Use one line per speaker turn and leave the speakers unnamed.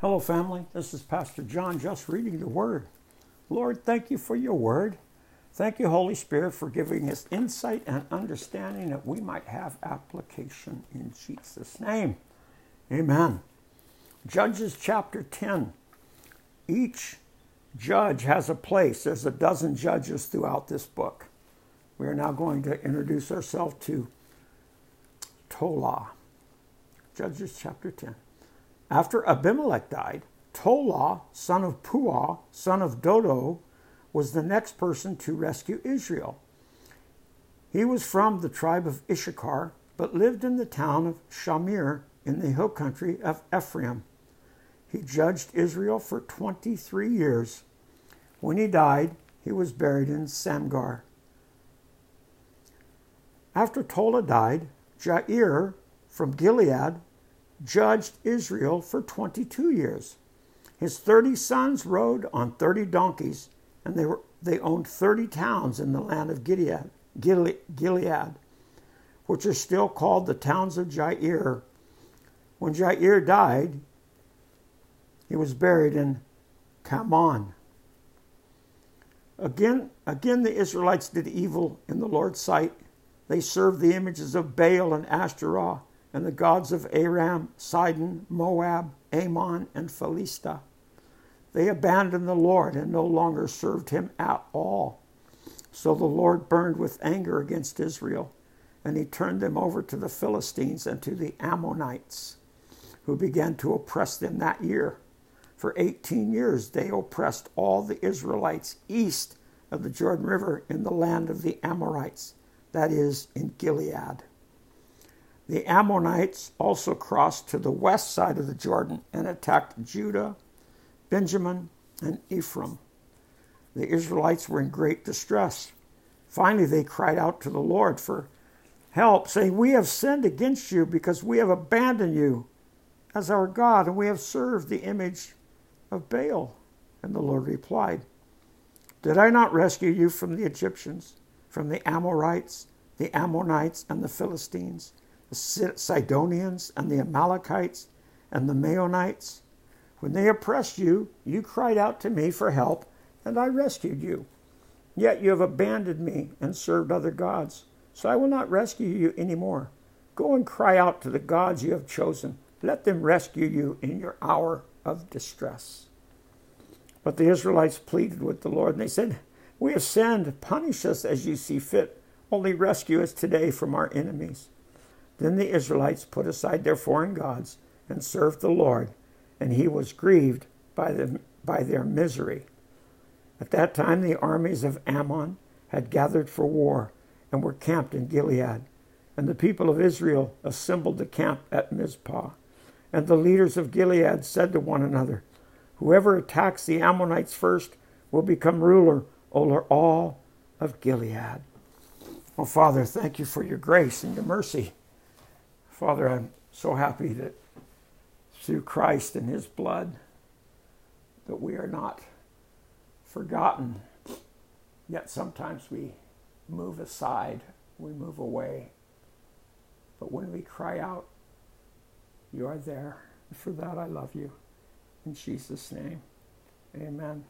Hello, family. This is Pastor John just reading the Word. Lord, thank you for your Word. Thank you, Holy Spirit, for giving us insight and understanding that we might have application in Jesus' name. Amen. Judges chapter 10. Each judge has a place. There's a dozen judges throughout this book. We are now going to introduce ourselves to Tola. Judges chapter 10. After Abimelech died, Tola, son of Puah, son of Dodo, was the next person to rescue Israel. He was from the tribe of Issachar, but lived in the town of Shamir in the hill country of Ephraim. He judged Israel for 23 years. When he died, he was buried in Samgar. After Tola died, Jair from Gilead judged Israel for 22 years. His 30 sons rode on 30 donkeys, and they, were, they owned 30 towns in the land of Gilead, Gilead, which are still called the towns of Jair. When Jair died, he was buried in Kamon. Again, again, the Israelites did evil in the Lord's sight. They served the images of Baal and Ashtaroth and the gods of Aram, Sidon, Moab, Ammon, and Philistia. They abandoned the Lord and no longer served him at all. So the Lord burned with anger against Israel, and he turned them over to the Philistines and to the Ammonites, who began to oppress them that year. For 18 years they oppressed all the Israelites east of the Jordan River in the land of the Amorites, that is, in Gilead. The Ammonites also crossed to the west side of the Jordan and attacked Judah, Benjamin, and Ephraim. The Israelites were in great distress. Finally, they cried out to the Lord for help, saying, We have sinned against you because we have abandoned you as our God, and we have served the image of Baal. And the Lord replied, Did I not rescue you from the Egyptians, from the Amorites, the Ammonites, and the Philistines? The Sidonians and the Amalekites and the Maonites. When they oppressed you, you cried out to me for help, and I rescued you. Yet you have abandoned me and served other gods, so I will not rescue you any more. Go and cry out to the gods you have chosen. Let them rescue you in your hour of distress. But the Israelites pleaded with the Lord, and they said, We have sinned. Punish us as you see fit. Only rescue us today from our enemies. Then the Israelites put aside their foreign gods and served the Lord, and he was grieved by, the, by their misery. At that time, the armies of Ammon had gathered for war and were camped in Gilead. And the people of Israel assembled to camp at Mizpah. And the leaders of Gilead said to one another, Whoever attacks the Ammonites first will become ruler over all of Gilead. Oh, Father, thank you for your grace and your mercy. Father, I'm so happy that through Christ and his blood that we are not forgotten. Yet sometimes we move aside, we move away. But when we cry out, you are there. For that I love you. In Jesus' name, amen.